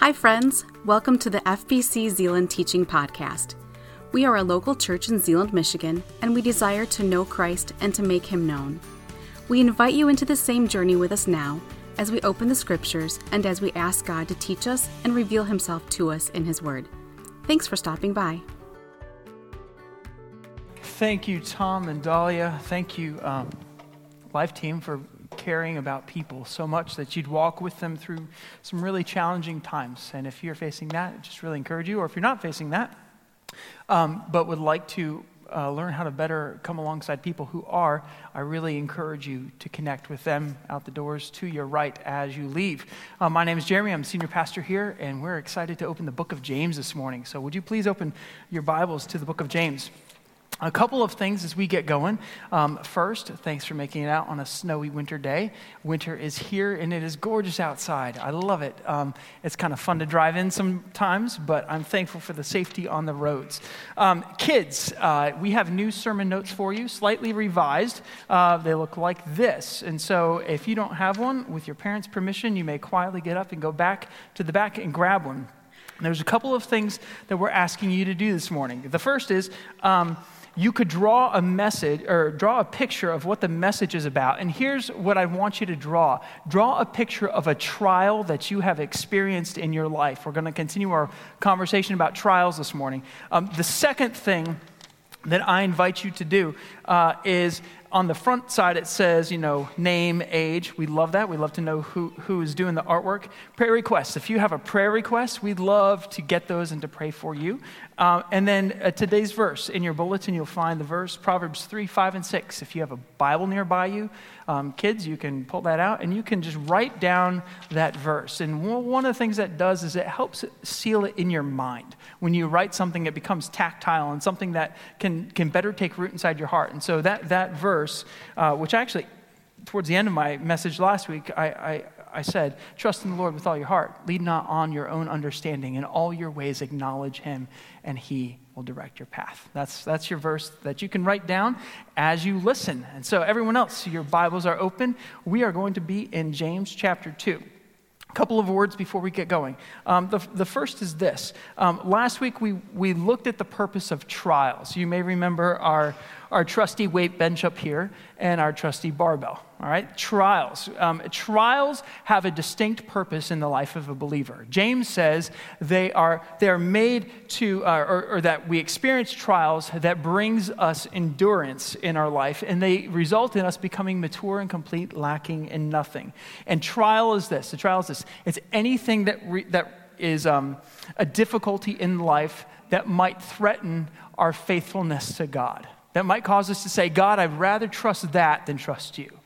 Hi, friends. Welcome to the FBC Zeeland Teaching Podcast. We are a local church in Zeeland, Michigan, and we desire to know Christ and to make him known. We invite you into the same journey with us now as we open the scriptures and as we ask God to teach us and reveal himself to us in his word. Thanks for stopping by. Thank you, Tom and Dahlia. Thank you, um, Life Team, for caring about people so much that you'd walk with them through some really challenging times. And if you're facing that, I just really encourage you, or if you're not facing that, um, but would like to uh, learn how to better come alongside people who are, I really encourage you to connect with them out the doors to your right as you leave. Uh, my name is Jeremy. I'm senior pastor here, and we're excited to open the book of James this morning. So, would you please open your Bibles to the book of James? A couple of things as we get going. Um, first, thanks for making it out on a snowy winter day. Winter is here and it is gorgeous outside. I love it. Um, it's kind of fun to drive in sometimes, but I'm thankful for the safety on the roads. Um, kids, uh, we have new sermon notes for you, slightly revised. Uh, they look like this. And so if you don't have one, with your parents' permission, you may quietly get up and go back to the back and grab one. There's a couple of things that we're asking you to do this morning. The first is, um, you could draw a message or draw a picture of what the message is about. And here's what I want you to draw draw a picture of a trial that you have experienced in your life. We're going to continue our conversation about trials this morning. Um, the second thing that I invite you to do uh, is on the front side it says, you know, name, age. We love that. We love to know who, who is doing the artwork. Prayer requests. If you have a prayer request, we'd love to get those and to pray for you. Uh, and then uh, today's verse. In your bulletin, you'll find the verse, Proverbs 3, 5, and 6. If you have a Bible nearby you, um, kids, you can pull that out and you can just write down that verse. And one of the things that does is it helps seal it in your mind. When you write something, it becomes tactile and something that can, can better take root inside your heart. And so that, that verse, uh, which actually, towards the end of my message last week, I, I I said, Trust in the Lord with all your heart. Lead not on your own understanding. In all your ways, acknowledge him, and he will direct your path. That's, that's your verse that you can write down as you listen. And so, everyone else, your Bibles are open. We are going to be in James chapter 2. A couple of words before we get going. Um, the, the first is this. Um, last week, we, we looked at the purpose of trials. You may remember our, our trusty weight bench up here and our trusty barbell. All right, trials. Um, trials have a distinct purpose in the life of a believer. James says they are they are made to, uh, or, or that we experience trials that brings us endurance in our life, and they result in us becoming mature and complete, lacking in nothing. And trial is this. The trial is this. It's anything that re, that is um, a difficulty in life that might threaten our faithfulness to God that might cause us to say, God, I'd rather trust that than trust you.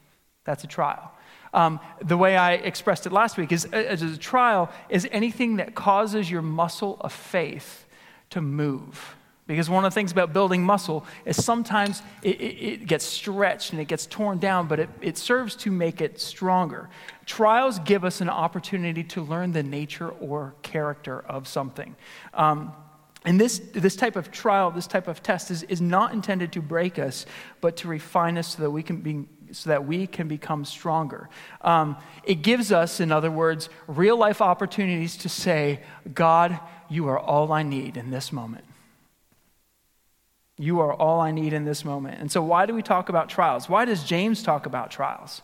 That's a trial. Um, the way I expressed it last week is as a trial is anything that causes your muscle of faith to move. Because one of the things about building muscle is sometimes it, it, it gets stretched and it gets torn down, but it, it serves to make it stronger. Trials give us an opportunity to learn the nature or character of something. Um, and this, this type of trial, this type of test is, is not intended to break us, but to refine us so that we can, be, so that we can become stronger. Um, it gives us, in other words, real life opportunities to say, God, you are all I need in this moment. You are all I need in this moment. And so, why do we talk about trials? Why does James talk about trials?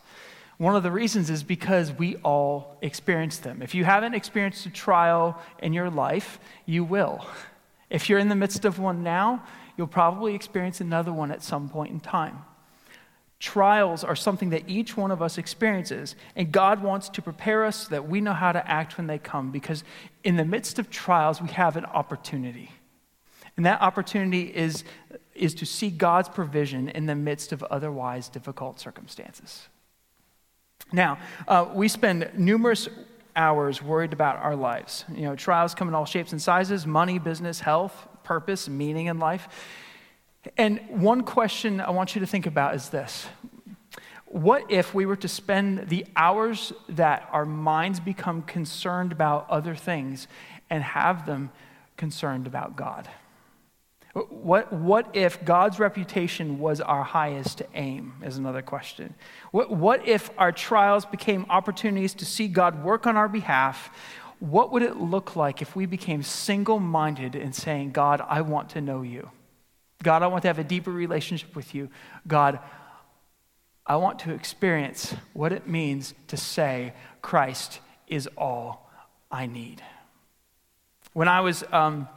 One of the reasons is because we all experience them. If you haven't experienced a trial in your life, you will. If you're in the midst of one now, you'll probably experience another one at some point in time. Trials are something that each one of us experiences, and God wants to prepare us so that we know how to act when they come because in the midst of trials, we have an opportunity. And that opportunity is, is to see God's provision in the midst of otherwise difficult circumstances. Now, uh, we spend numerous hours worried about our lives. You know, trials come in all shapes and sizes money, business, health, purpose, meaning in life. And one question I want you to think about is this What if we were to spend the hours that our minds become concerned about other things and have them concerned about God? What, what if God's reputation was our highest aim, is another question. What, what if our trials became opportunities to see God work on our behalf, what would it look like if we became single minded in saying, God, I want to know you? God, I want to have a deeper relationship with you. God, I want to experience what it means to say, Christ is all I need. When I was. Um,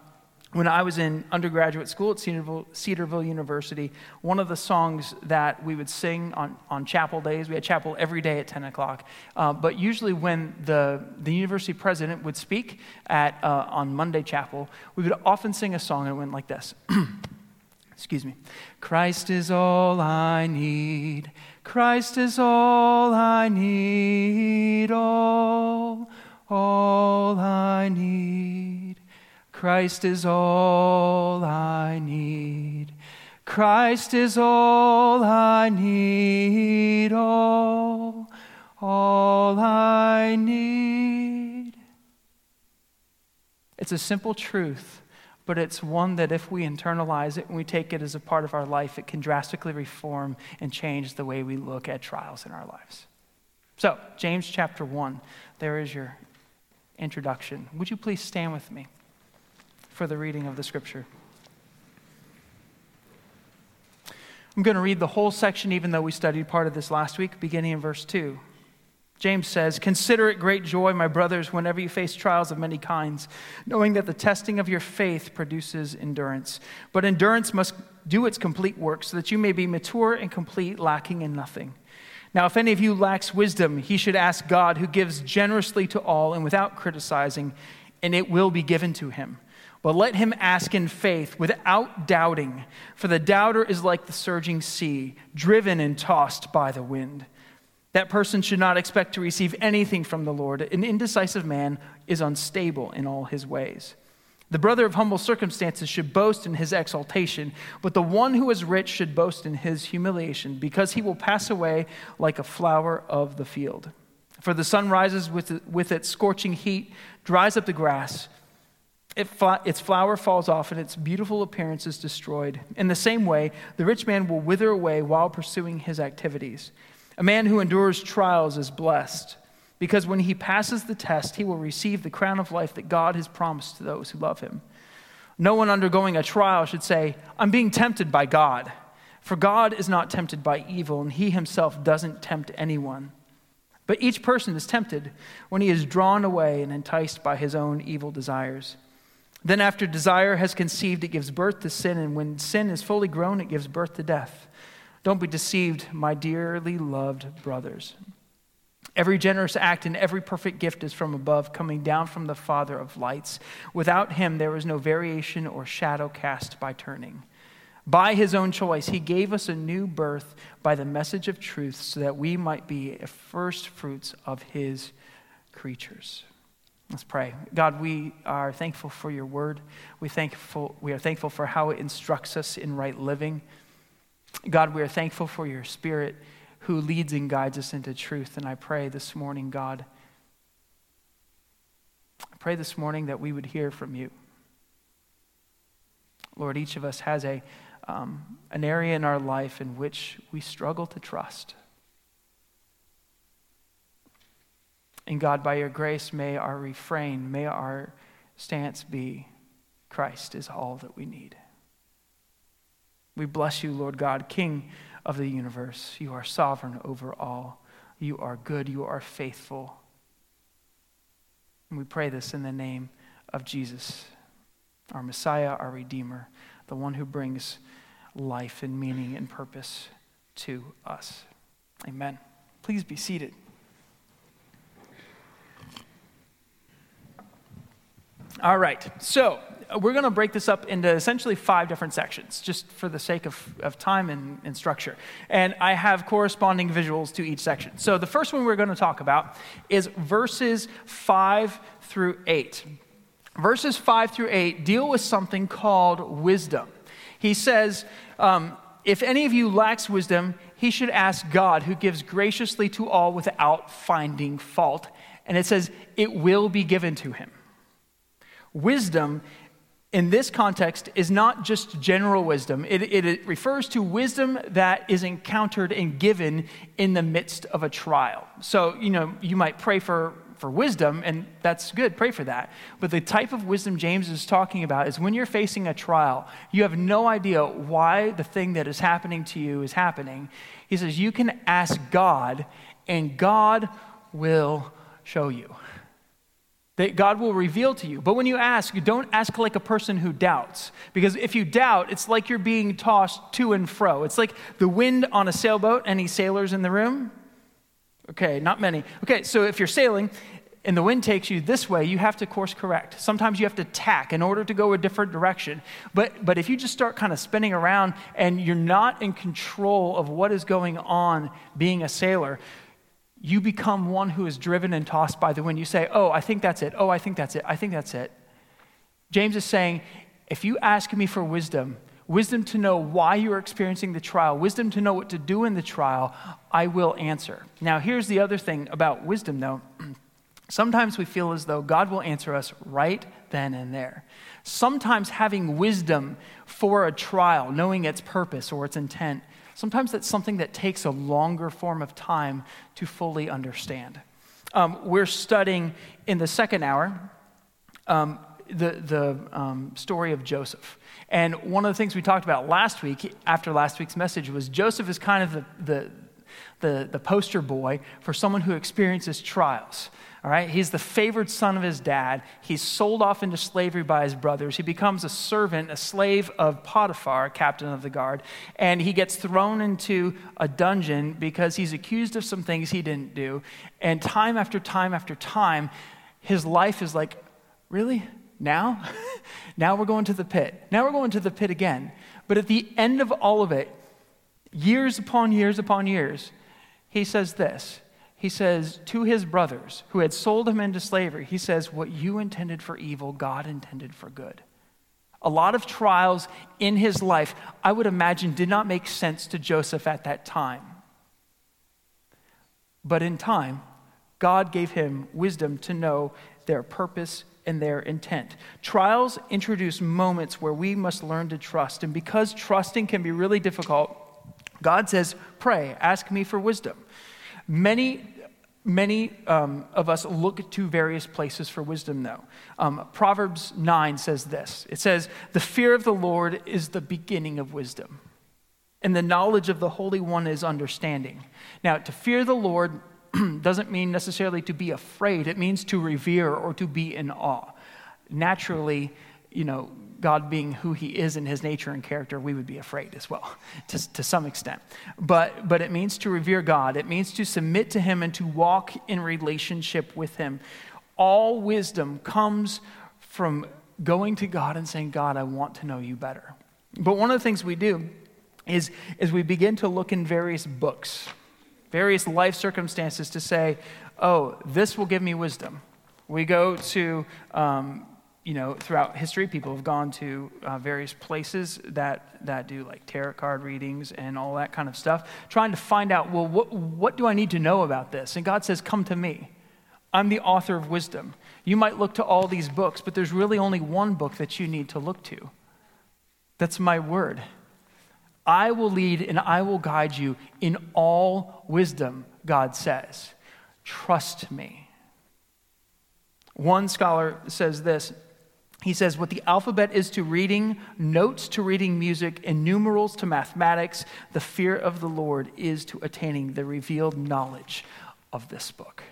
when I was in undergraduate school at Cedarville, Cedarville, University, one of the songs that we would sing on, on chapel days, we had chapel every day at 10 o'clock, uh, but usually when the, the university president would speak at, uh, on Monday chapel, we would often sing a song and it went like this. Excuse me. Christ is all I need. Christ is all I need. All, all I need. Christ is all I need. Christ is all I need. All, all I need. It's a simple truth, but it's one that if we internalize it and we take it as a part of our life, it can drastically reform and change the way we look at trials in our lives. So, James chapter 1, there is your introduction. Would you please stand with me? for the reading of the scripture. I'm going to read the whole section, even though we studied part of this last week, beginning in verse 2. James says, Consider it great joy, my brothers, whenever you face trials of many kinds, knowing that the testing of your faith produces endurance. But endurance must do its complete work, so that you may be mature and complete, lacking in nothing. Now, if any of you lacks wisdom, he should ask God, who gives generously to all and without criticizing, and it will be given to him. But let him ask in faith without doubting, for the doubter is like the surging sea, driven and tossed by the wind. That person should not expect to receive anything from the Lord. An indecisive man is unstable in all his ways. The brother of humble circumstances should boast in his exaltation, but the one who is rich should boast in his humiliation, because he will pass away like a flower of the field. For the sun rises with, with its scorching heat, dries up the grass it its flower falls off and its beautiful appearance is destroyed. In the same way, the rich man will wither away while pursuing his activities. A man who endures trials is blessed, because when he passes the test, he will receive the crown of life that God has promised to those who love him. No one undergoing a trial should say, I'm being tempted by God. For God is not tempted by evil, and he himself doesn't tempt anyone. But each person is tempted when he is drawn away and enticed by his own evil desires. Then, after desire has conceived, it gives birth to sin, and when sin is fully grown, it gives birth to death. Don't be deceived, my dearly loved brothers. Every generous act and every perfect gift is from above, coming down from the Father of lights. Without him, there is no variation or shadow cast by turning. By his own choice, he gave us a new birth by the message of truth so that we might be first fruits of his creatures. Let's pray. God, we are thankful for your word. We, thankful, we are thankful for how it instructs us in right living. God, we are thankful for your spirit who leads and guides us into truth. And I pray this morning, God, I pray this morning that we would hear from you. Lord, each of us has a, um, an area in our life in which we struggle to trust. And God, by your grace, may our refrain, may our stance be Christ is all that we need. We bless you, Lord God, King of the universe. You are sovereign over all. You are good. You are faithful. And we pray this in the name of Jesus, our Messiah, our Redeemer, the one who brings life and meaning and purpose to us. Amen. Please be seated. All right, so we're going to break this up into essentially five different sections, just for the sake of, of time and, and structure. And I have corresponding visuals to each section. So the first one we're going to talk about is verses 5 through 8. Verses 5 through 8 deal with something called wisdom. He says, um, If any of you lacks wisdom, he should ask God, who gives graciously to all without finding fault. And it says, It will be given to him. Wisdom in this context is not just general wisdom, it, it, it, refers to wisdom that is encountered and given in the midst of a trial. So, you know, you might pray for, for wisdom, and that's good. Pray for that. But the type of wisdom James is talking about is when you're facing a trial, you have no idea why the thing that is happening to you is happening. He says, You can ask God, and God will show you that God will reveal to you. But when you ask, you don't ask like a person who doubts. Because if you doubt, it's like you're being tossed to and fro. It's like the wind on a sailboat. Any sailors in the room? Okay, not many. Okay, so if you're sailing and the wind takes you this way, you have to course correct. Sometimes you have to tack in order to go a different direction. But, but if you just start kind of spinning around and you're not in control of what is going on being a sailor, you become one who is driven and tossed by the wind. You say, Oh, I think that's it. Oh, I think that's it. I think that's it. James is saying, If you ask me for wisdom, wisdom to know why you're experiencing the trial, wisdom to know what to do in the trial, I will answer. Now, here's the other thing about wisdom, though. Sometimes we feel as though God will answer us right then and there. Sometimes having wisdom for a trial, knowing its purpose or its intent, Sometimes that's something that takes a longer form of time to fully understand. Um, we're studying in the second hour um, the, the um, story of Joseph. And one of the things we talked about last week, after last week's message, was Joseph is kind of the, the, the, the poster boy for someone who experiences trials. All right, he's the favored son of his dad. He's sold off into slavery by his brothers. He becomes a servant, a slave of Potiphar, captain of the guard, and he gets thrown into a dungeon because he's accused of some things he didn't do. And time after time after time, his life is like, really? Now? now we're going to the pit. Now we're going to the pit again. But at the end of all of it, years upon years upon years, he says this he says to his brothers who had sold him into slavery, he says, What you intended for evil, God intended for good. A lot of trials in his life, I would imagine, did not make sense to Joseph at that time. But in time, God gave him wisdom to know their purpose and their intent. Trials introduce moments where we must learn to trust. And because trusting can be really difficult, God says, Pray, ask me for wisdom. Many, many um, of us look to various places for wisdom, though. Um, Proverbs 9 says this it says, The fear of the Lord is the beginning of wisdom, and the knowledge of the Holy One is understanding. Now, to fear the Lord doesn't mean necessarily to be afraid, it means to revere or to be in awe. Naturally, you know, God being who he is in his nature and character, we would be afraid as well, to, to some extent. But, but it means to revere God, it means to submit to him and to walk in relationship with him. All wisdom comes from going to God and saying, God, I want to know you better. But one of the things we do is, is we begin to look in various books, various life circumstances to say, oh, this will give me wisdom. We go to um, you know, throughout history, people have gone to uh, various places that, that do like tarot card readings and all that kind of stuff, trying to find out, well, what, what do I need to know about this? And God says, Come to me. I'm the author of wisdom. You might look to all these books, but there's really only one book that you need to look to. That's my word. I will lead and I will guide you in all wisdom, God says. Trust me. One scholar says this he says, what the alphabet is to reading, notes to reading music, and numerals to mathematics, the fear of the Lord is to attaining the revealed knowledge of this book.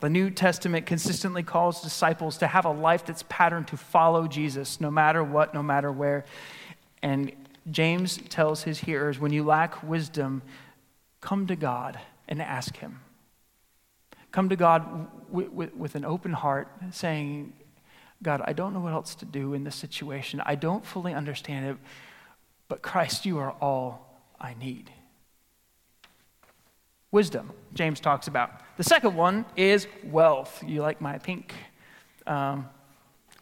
The New Testament consistently calls disciples to have a life that's patterned to follow Jesus no matter what, no matter where. And James tells his hearers when you lack wisdom, come to God and ask Him. Come to God with an open heart, saying, God, I don't know what else to do in this situation. I don't fully understand it, but Christ, you are all I need. Wisdom, James talks about. The second one is wealth. You like my pink? Um,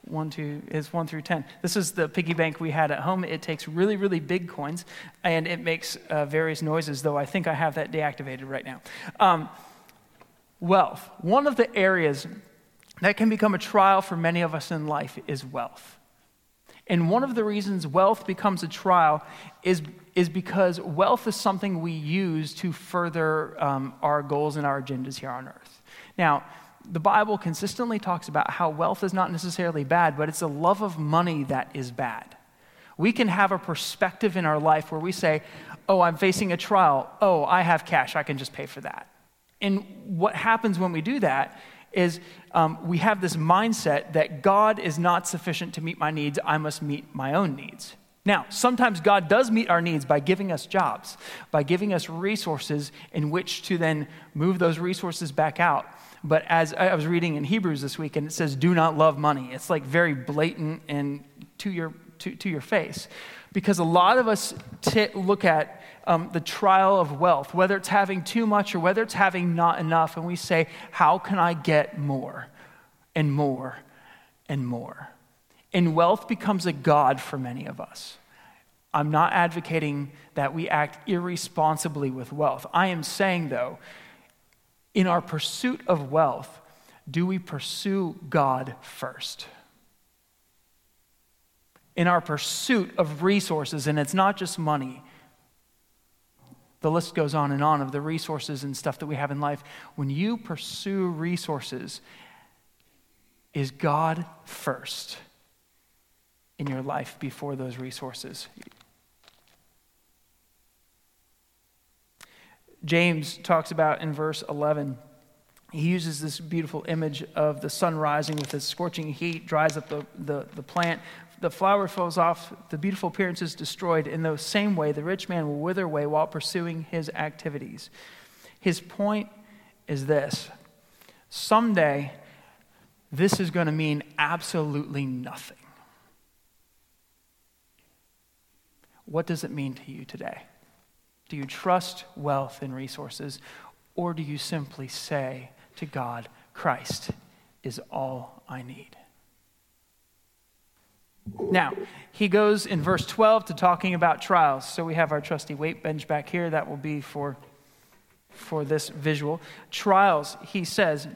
one, two, is one through 10. This is the piggy bank we had at home. It takes really, really big coins and it makes uh, various noises, though I think I have that deactivated right now. Um, wealth. One of the areas that can become a trial for many of us in life is wealth. And one of the reasons wealth becomes a trial is, is because wealth is something we use to further um, our goals and our agendas here on earth. Now, the Bible consistently talks about how wealth is not necessarily bad, but it's a love of money that is bad. We can have a perspective in our life where we say, Oh, I'm facing a trial. Oh, I have cash. I can just pay for that. And what happens when we do that is um, we have this mindset that God is not sufficient to meet my needs. I must meet my own needs. Now, sometimes God does meet our needs by giving us jobs, by giving us resources in which to then move those resources back out. But as I was reading in Hebrews this week, and it says, do not love money. It's like very blatant and to your, to, to your face. Because a lot of us t- look at um, the trial of wealth, whether it's having too much or whether it's having not enough, and we say, how can I get more and more and more? And wealth becomes a God for many of us. I'm not advocating that we act irresponsibly with wealth. I am saying, though, in our pursuit of wealth, do we pursue God first? In our pursuit of resources, and it's not just money, the list goes on and on of the resources and stuff that we have in life. When you pursue resources, is God first in your life before those resources? James talks about in verse 11. He uses this beautiful image of the sun rising with its scorching heat, dries up the, the, the plant, the flower falls off, the beautiful appearance is destroyed. In the same way, the rich man will wither away while pursuing his activities. His point is this someday, this is going to mean absolutely nothing. What does it mean to you today? Do you trust wealth and resources, or do you simply say to God, Christ is all I need? Now, he goes in verse 12 to talking about trials. So we have our trusty weight bench back here. That will be for, for this visual. Trials, he says,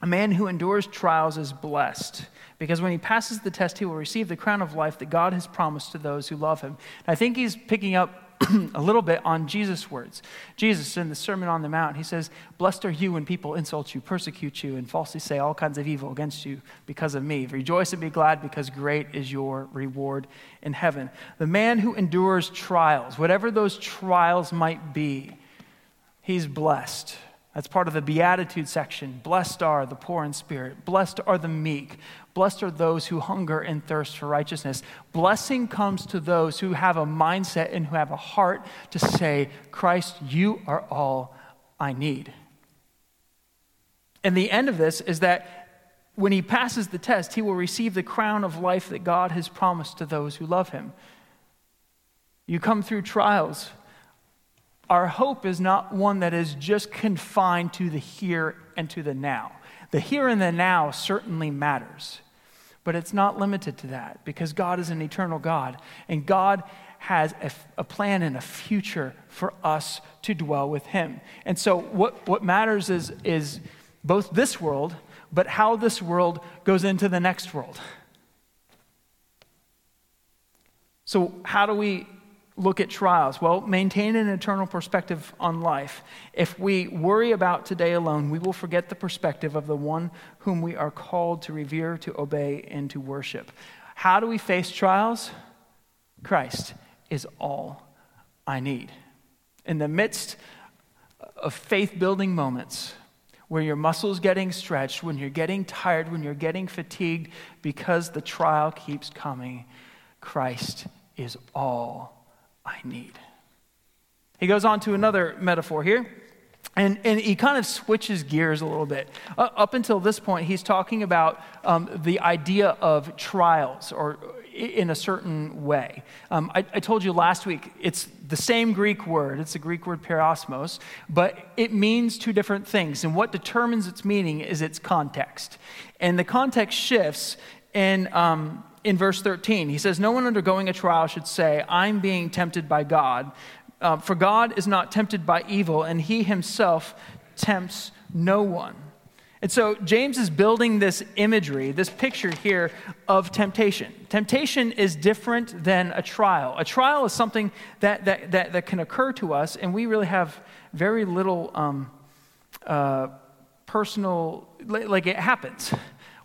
a man who endures trials is blessed because when he passes the test, he will receive the crown of life that God has promised to those who love him. And I think he's picking up a little bit on Jesus' words. Jesus, in the Sermon on the Mount, he says, Blessed are you when people insult you, persecute you, and falsely say all kinds of evil against you because of me. Rejoice and be glad because great is your reward in heaven. The man who endures trials, whatever those trials might be, he's blessed. That's part of the Beatitude section. Blessed are the poor in spirit. Blessed are the meek. Blessed are those who hunger and thirst for righteousness. Blessing comes to those who have a mindset and who have a heart to say, Christ, you are all I need. And the end of this is that when he passes the test, he will receive the crown of life that God has promised to those who love him. You come through trials our hope is not one that is just confined to the here and to the now. The here and the now certainly matters, but it's not limited to that because God is an eternal God and God has a, plan and a future for us to dwell with Him. And so, what, what matters is, is both this world, but how this world goes into the next world. So, how do we look at trials? Well, maintain an eternal perspective on life. If we worry about today alone, we will forget the perspective of the one whom we are called to revere, to obey, and to worship. How do we face trials? Christ is all I need. In the midst of faith building moments, where your muscles getting stretched, when you're getting tired, when you're getting fatigued because the trial keeps coming, Christ is all I need. He goes on to another metaphor here. And, and he kind of switches gears a little bit. Uh, up until this point, he's talking about um, the idea of trials or in a certain way. Um, I, I, told you last week, it's the same Greek word. It's the Greek word peirasmos, but it means two different things. And what determines its meaning is its context. And the context shifts in, um, in verse 13. He says, No one undergoing a trial should say, I'm being tempted by God. Uh, for God is not tempted by evil, and he himself tempts no one. And so James is building this imagery, this picture here of temptation. Temptation is different than a trial. A trial is something that, that, that, that can occur to us, and we really have very little um, uh, personal, like it happens.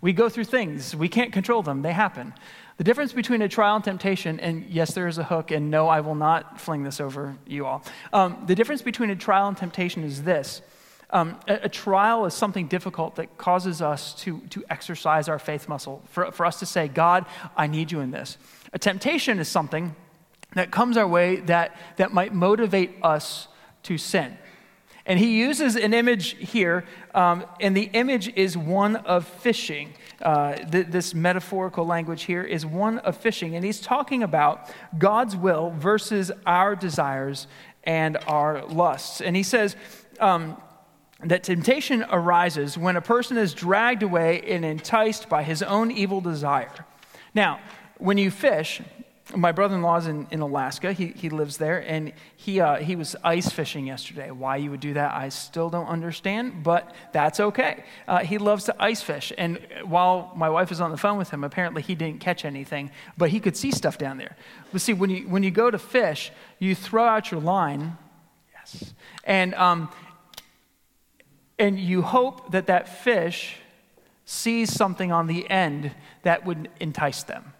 We go through things, we can't control them, they happen. The difference between a trial and temptation, and yes, there is a hook, and no, I will not fling this over you all. Um, the difference between a trial and temptation is this um, a, a, trial is something difficult that causes us to, to exercise our faith muscle, for, for us to say, God, I need you in this. A temptation is something that comes our way that, that might motivate us to sin. And he uses an image here, um, and the image is one of fishing. Uh, th- this metaphorical language here is one of fishing. And he's talking about God's will versus our desires and our lusts. And he says, um, that temptation arises when a person is dragged away and enticed by his own evil desire. Now, when you fish, my brother-in-law's in, in Alaska. He, he lives there, and he, uh, he was ice fishing yesterday. Why you would do that, I still don't understand, but that's okay. Uh, he loves to ice fish, and while my wife was on the phone with him, apparently he didn't catch anything, but he could see stuff down there. But see, when you, when you go to fish, you throw out your line, yes, and um, and you hope that that fish sees something on the end that would entice them.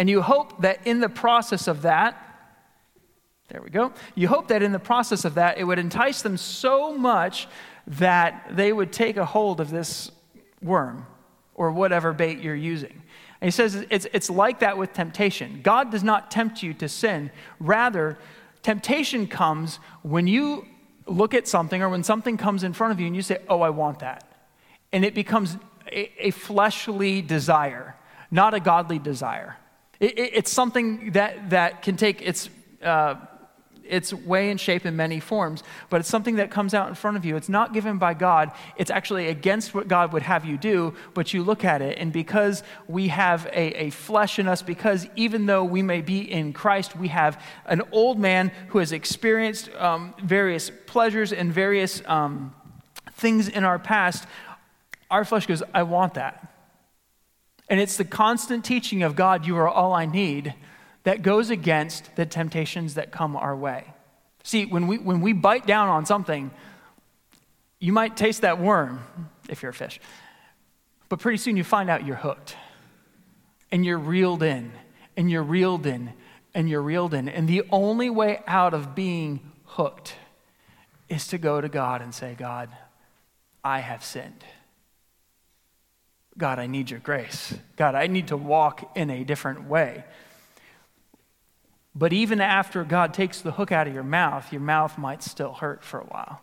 And you hope that in the process of that, there we go. You hope that in the process of that, it would entice them so much that they would take a hold of this worm or whatever bait you're using. And he says it's, it's like that with temptation. God does not tempt you to sin. Rather, temptation comes when you look at something or when something comes in front of you and you say, Oh, I want that. And it becomes a, a fleshly desire, not a godly desire. It, it, it's something that, that can take its uh, its way and shape in many forms, but it's something that comes out in front of you. It's not given by God. It's actually against what God would have you do, but you look at it, and because we have a, a flesh in us, because even though we may be in Christ, we have an old man who has experienced um, various pleasures and various um, things in our past, our flesh goes, I want that. And it's the constant teaching of God, you are all I need, that goes against the temptations that come our way. See, when we, when we bite down on something, you might taste that worm if you're a fish, but pretty soon you find out you're hooked and you're reeled in and you're reeled in and you're reeled in. And the only way out of being hooked is to go to God and say, God, I have sinned. God, I need your grace. God, I need to walk in a different way. But even after God takes the hook out of your mouth, your mouth might still hurt for a while.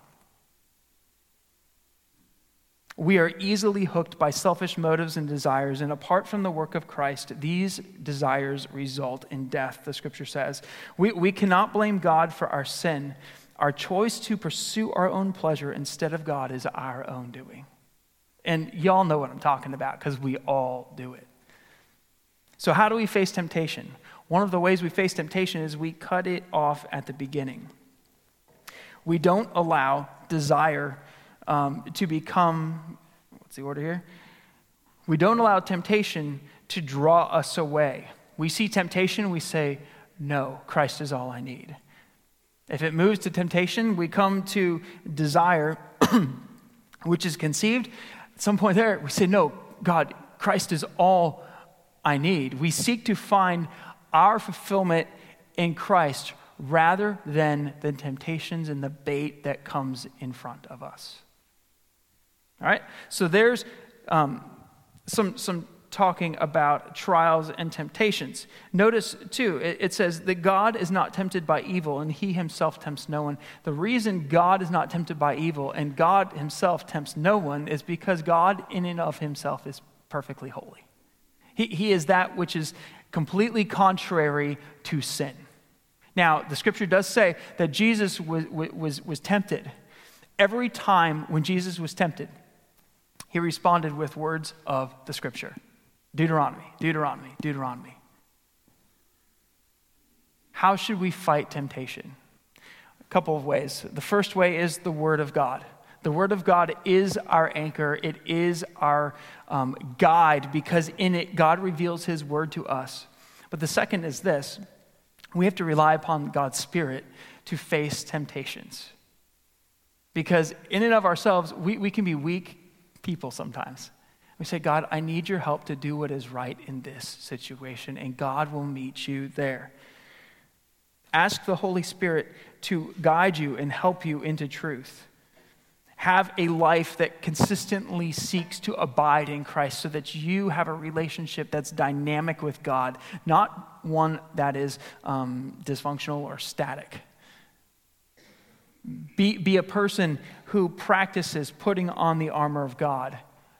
We are easily hooked by selfish motives and desires, and apart from the work of Christ, these desires result in death, the scripture says. We, we cannot blame God for our sin. Our choice to pursue our own pleasure instead of God is our own doing. And y'all know what I'm talking about because we all do it. So, how do we face temptation? One of the ways we face temptation is we cut it off at the beginning. We don't allow desire um, to become, what's the order here? We don't allow temptation to draw us away. We see temptation, we say, No, Christ is all I need. If it moves to temptation, we come to desire, which is conceived. At some point there, we say, No, God, Christ is all I need. We seek to find our fulfillment in Christ rather than the temptations and the bait that comes in front of us. All right? So there's um, some, some talking about trials and temptations. Notice, too, it, says that God is not tempted by evil and he himself tempts no one. The reason God is not tempted by evil and God himself tempts no one is because God, in and of himself, is perfectly holy. He, he is that which is completely contrary to sin. Now, the scripture does say that Jesus was, was, was tempted. Every time when Jesus was tempted, he responded with words of the scripture Deuteronomy, Deuteronomy, Deuteronomy. How should we fight temptation? A couple of ways. The first way is the Word of God. The Word of God is our anchor, it is our um, guide because in it, God reveals His Word to us. But the second is this we have to rely upon God's Spirit to face temptations. Because in and of ourselves, we, we can be weak people sometimes. We say, God, I need your help to do what is right in this situation, and God will meet you there. Ask the Holy Spirit to guide you and help you into truth. Have a life that consistently seeks to abide in Christ so that you have a relationship that's dynamic with God, not one that is um, dysfunctional or static. Be, be a person who practices putting on the armor of God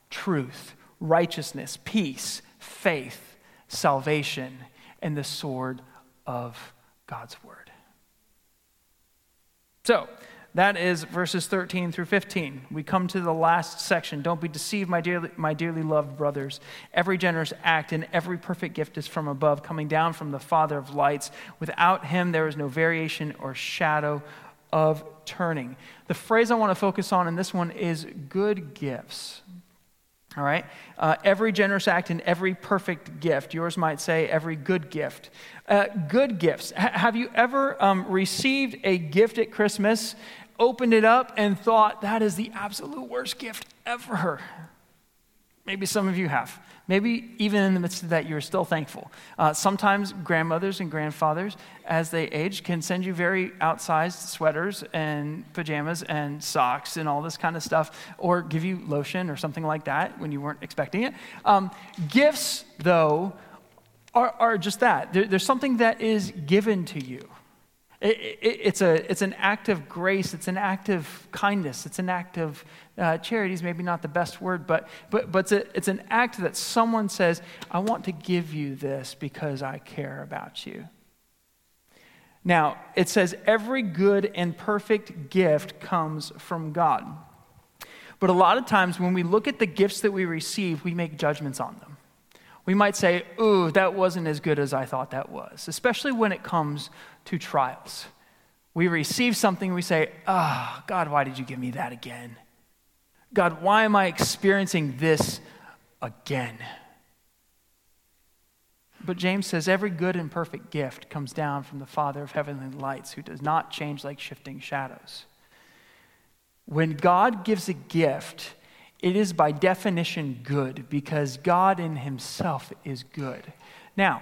truth, righteousness, peace, faith, salvation, and the sword of God's word. So, that is verses 13 through 15. We come to the last section. Don't be deceived, my dearly, my dearly loved brothers. Every generous act and every perfect gift is from above, coming down from the Father of lights. Without him, there is no variation or shadow of turning. The phrase I want to focus on in this one is good gifts. All right? Uh, every generous act and every perfect gift. Yours might say every good gift. Uh, good gifts. H- have you ever um, received a gift at Christmas, opened it up, and thought, that is the absolute worst gift ever? Maybe some of you have. Maybe even in the midst of that, you're still thankful. Uh, sometimes grandmothers and grandfathers, as they age, can send you very outsized sweaters and pajamas and socks and all this kind of stuff, or give you lotion or something like that when you weren't expecting it. Um, gifts, though, are, are just that. There, there's something that is given to you. It, it, it's, a, it's an act of grace, it's an act of kindness, it's an act of uh, charity, is maybe not the best word, but, but, but it's, a, it's an act that someone says, I want to give you this because I care about you. Now, it says, every good and perfect gift comes from God. But a lot of times when we look at the gifts that we receive, we make judgments on them. We might say, ooh, that wasn't as good as I thought that was, especially when it comes to trials. We receive something, we say, ah, oh, God, why did you give me that again? God, why am I experiencing this again? But James says every good and perfect gift comes down from the Father of heavenly lights, who does not change like shifting shadows. When God gives a gift, it is by definition good because God in himself is good. Now,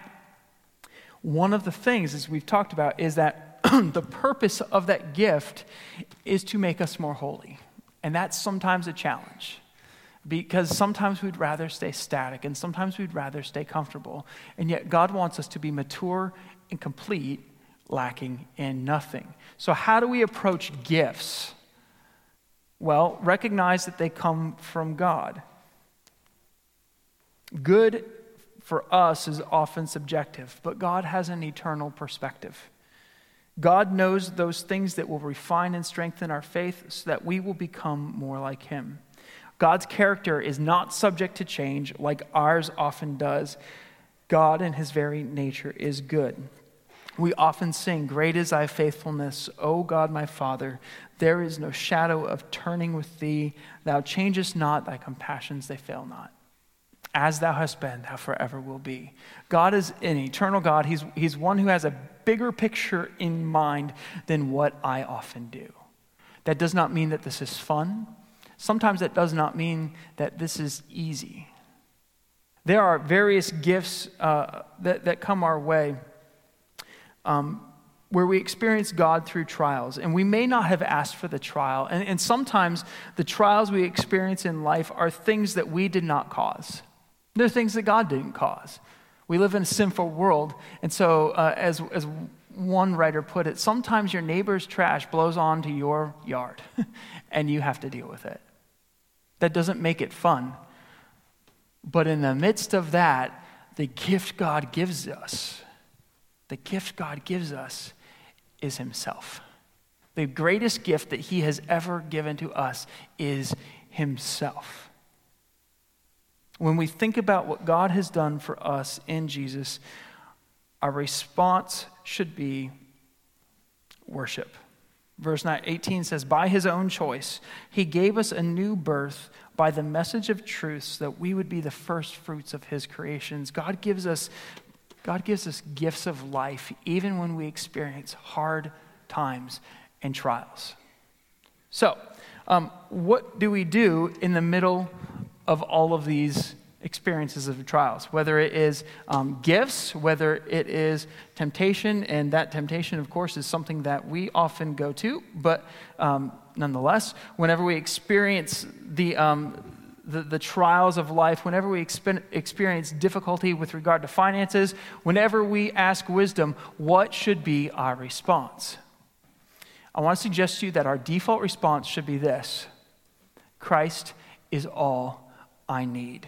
one of the things, as we've talked about, is that the purpose of that gift is to make us more holy. And that's sometimes a challenge because sometimes we'd rather stay static and sometimes we'd rather stay comfortable. And yet, God wants us to be mature and complete, lacking in nothing. So, how do we approach gifts? Well, recognize that they come from God. Good for us is often subjective, but God has an eternal perspective. God knows those things that will refine and strengthen our faith so that we will become more like Him. God's character is not subject to change like ours often does. God, in His very nature, is good. We often sing, Great is thy faithfulness, O God my Father. There is no shadow of turning with thee. Thou changest not, thy compassions they fail not as thou hast been, thou forever will be. God is an eternal God. He's, he's one who has a bigger picture in mind than what I often do. That does not mean that this is fun. Sometimes that does not mean that this is easy. There are various gifts uh, that, that come our way um, where we experience God through trials. And we may not have asked for the trial. And, and sometimes the trials we experience in life are things that we did not cause. They're things that God didn't cause. We live in a sinful world, and so, uh, as, as one writer put it, sometimes your neighbor's trash blows onto your yard, and you have to deal with it. That doesn't make it fun. But in the midst of that, the gift God gives us, the gift God gives us is Himself. The greatest gift that He has ever given to us is Himself. When we think about what God has done for us in Jesus, our response should be worship. Verse 18 says, By his own choice, he gave us a new birth by the message of truth so that we would be the first fruits of his creations. God gives us, God gives us gifts of life even when we experience hard times and trials. So, Um, what do we do in the middle of all of these experiences of trials? Whether it is um, gifts, whether it is temptation, and that temptation, of course, is something that we often go to, but um, nonetheless, whenever we experience the, um, the, the, trials of life, whenever we exp- experience difficulty with regard to finances, whenever we ask wisdom, what should be our response? I want to suggest to you that our default response should be this Christ is all I need.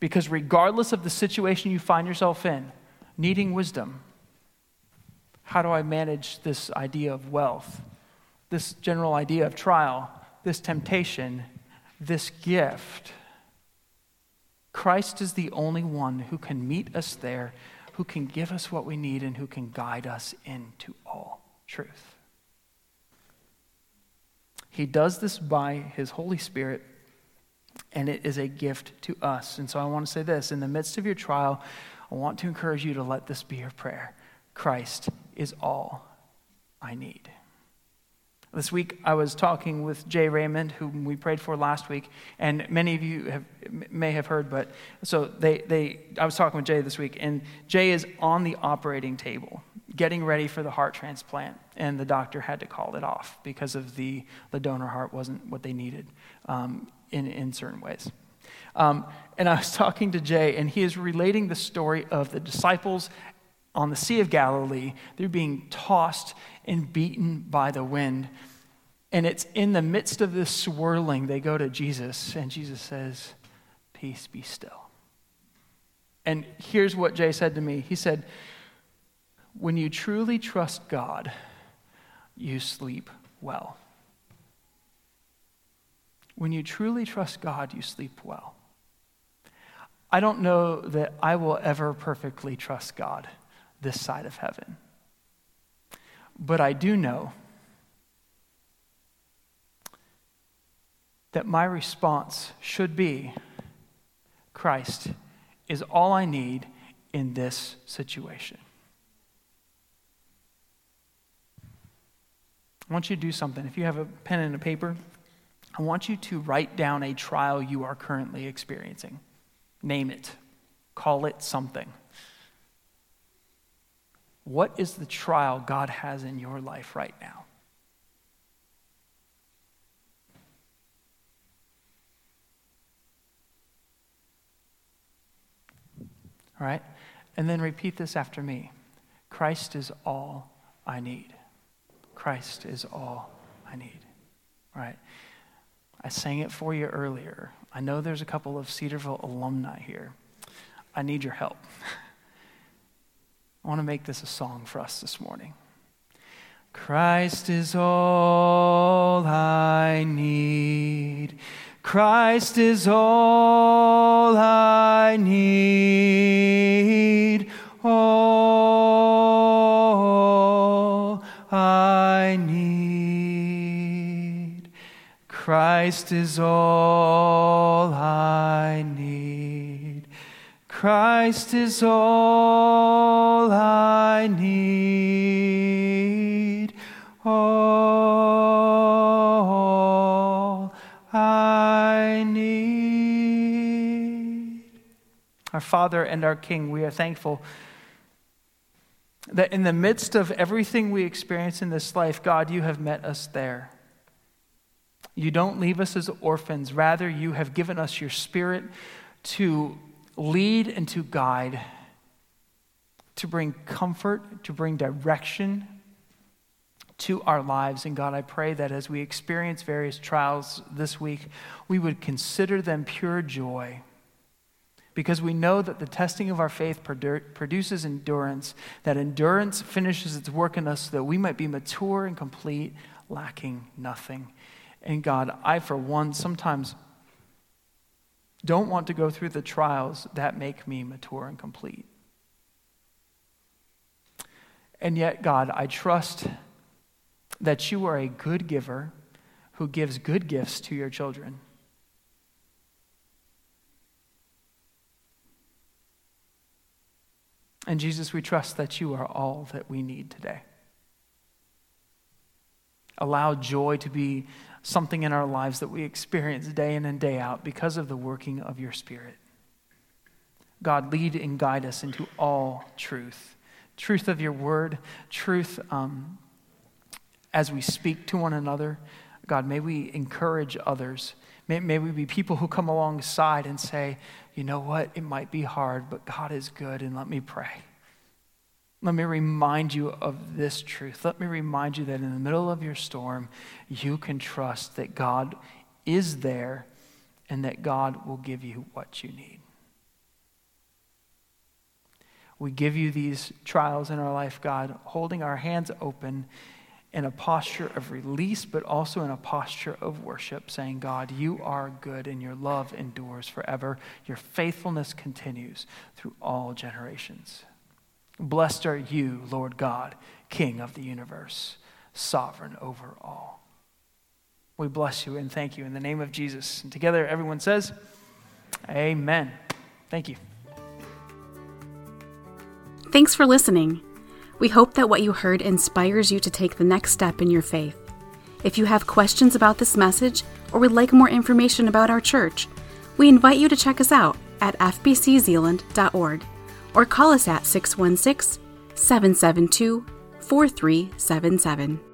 Because regardless of the situation you find yourself in, needing wisdom, how do I manage this idea of wealth, this general idea of trial, this temptation, this gift? Christ is the only one who can meet us there, who can give us what we need, and who can guide us into all truth. He does this by His Holy Spirit, and it is a gift to us. And so I want to say this in the midst of your trial, I want to encourage you to let this be your prayer Christ is all I need. This week, I was talking with Jay Raymond, whom we prayed for last week, and many of you have, may have heard. But so they, they, I was talking with Jay this week, and Jay is on the operating table getting ready for the heart transplant, and the doctor had to call it off because of the, the donor heart wasn't what they needed um, in, in certain ways. Um, and I was talking to Jay, and he is relating the story of the disciples on the Sea of Galilee. They're being tossed and beaten by the wind. And it's in the midst of this swirling, they go to Jesus, and Jesus says, Peace be still. And here's what Jay said to me He said, when you truly trust God, you sleep well. When you truly trust God, you sleep well. I don't know that I will ever perfectly trust God this side of heaven. But I do know that my response should be Christ is all I need in this situation. I want you to do something. If you have a pen and a paper, I want you to write down a trial you are currently experiencing. Name it, call it something. What is the trial God has in your life right now? All right? And then repeat this after me Christ is all I need. Christ is all I need. All right. I sang it for you earlier. I know there's a couple of Cedarville alumni here. I need your help. I want to make this a song for us this morning. Christ is all I need. Christ is all I need. Oh, I need. Christ is all I need. Christ is all I need. All I need. Our Father and our King, we are thankful that in the midst of everything we experience in this life, God, you have met us there. You don't leave us as orphans. Rather, you have given us your spirit to lead and to guide, to bring comfort, to bring direction to our lives. And God, I pray that as we experience various trials this week, we would consider them pure joy. Because we know that the testing of our faith produces endurance, that endurance finishes its work in us so that we might be mature and complete, lacking nothing. And God, I, for one, sometimes don't want to go through the trials that make me mature and complete. And yet, God, I trust that you are a good giver who gives good gifts to your children. And Jesus, we trust that you are all that we need today. Allow joy to be something in our lives that we experience day in and day out because of the working of your Spirit. God, lead and guide us into all truth truth of your word, truth um, as we speak to one another. God, may we encourage others. May, may we be people who come alongside and say, you know what, it might be hard, but God is good, and let me pray. Let me remind you of this truth. Let me remind you that in the middle of your storm, you can trust that God is there and that God will give you what you need. We give you these trials in our life, God, holding our hands open in a posture of release, but also in a posture of worship, saying, God, you are good and your love endures forever. Your faithfulness continues through all generations. Blessed are you, Lord God, King of the universe, sovereign over all. We bless you and thank you in the name of Jesus. And together, everyone says, Amen. Thank you. Thanks for listening. We hope that what you heard inspires you to take the next step in your faith. If you have questions about this message or would like more information about our church, we invite you to check us out at fbczeeland.org or call us at 616 772 4377.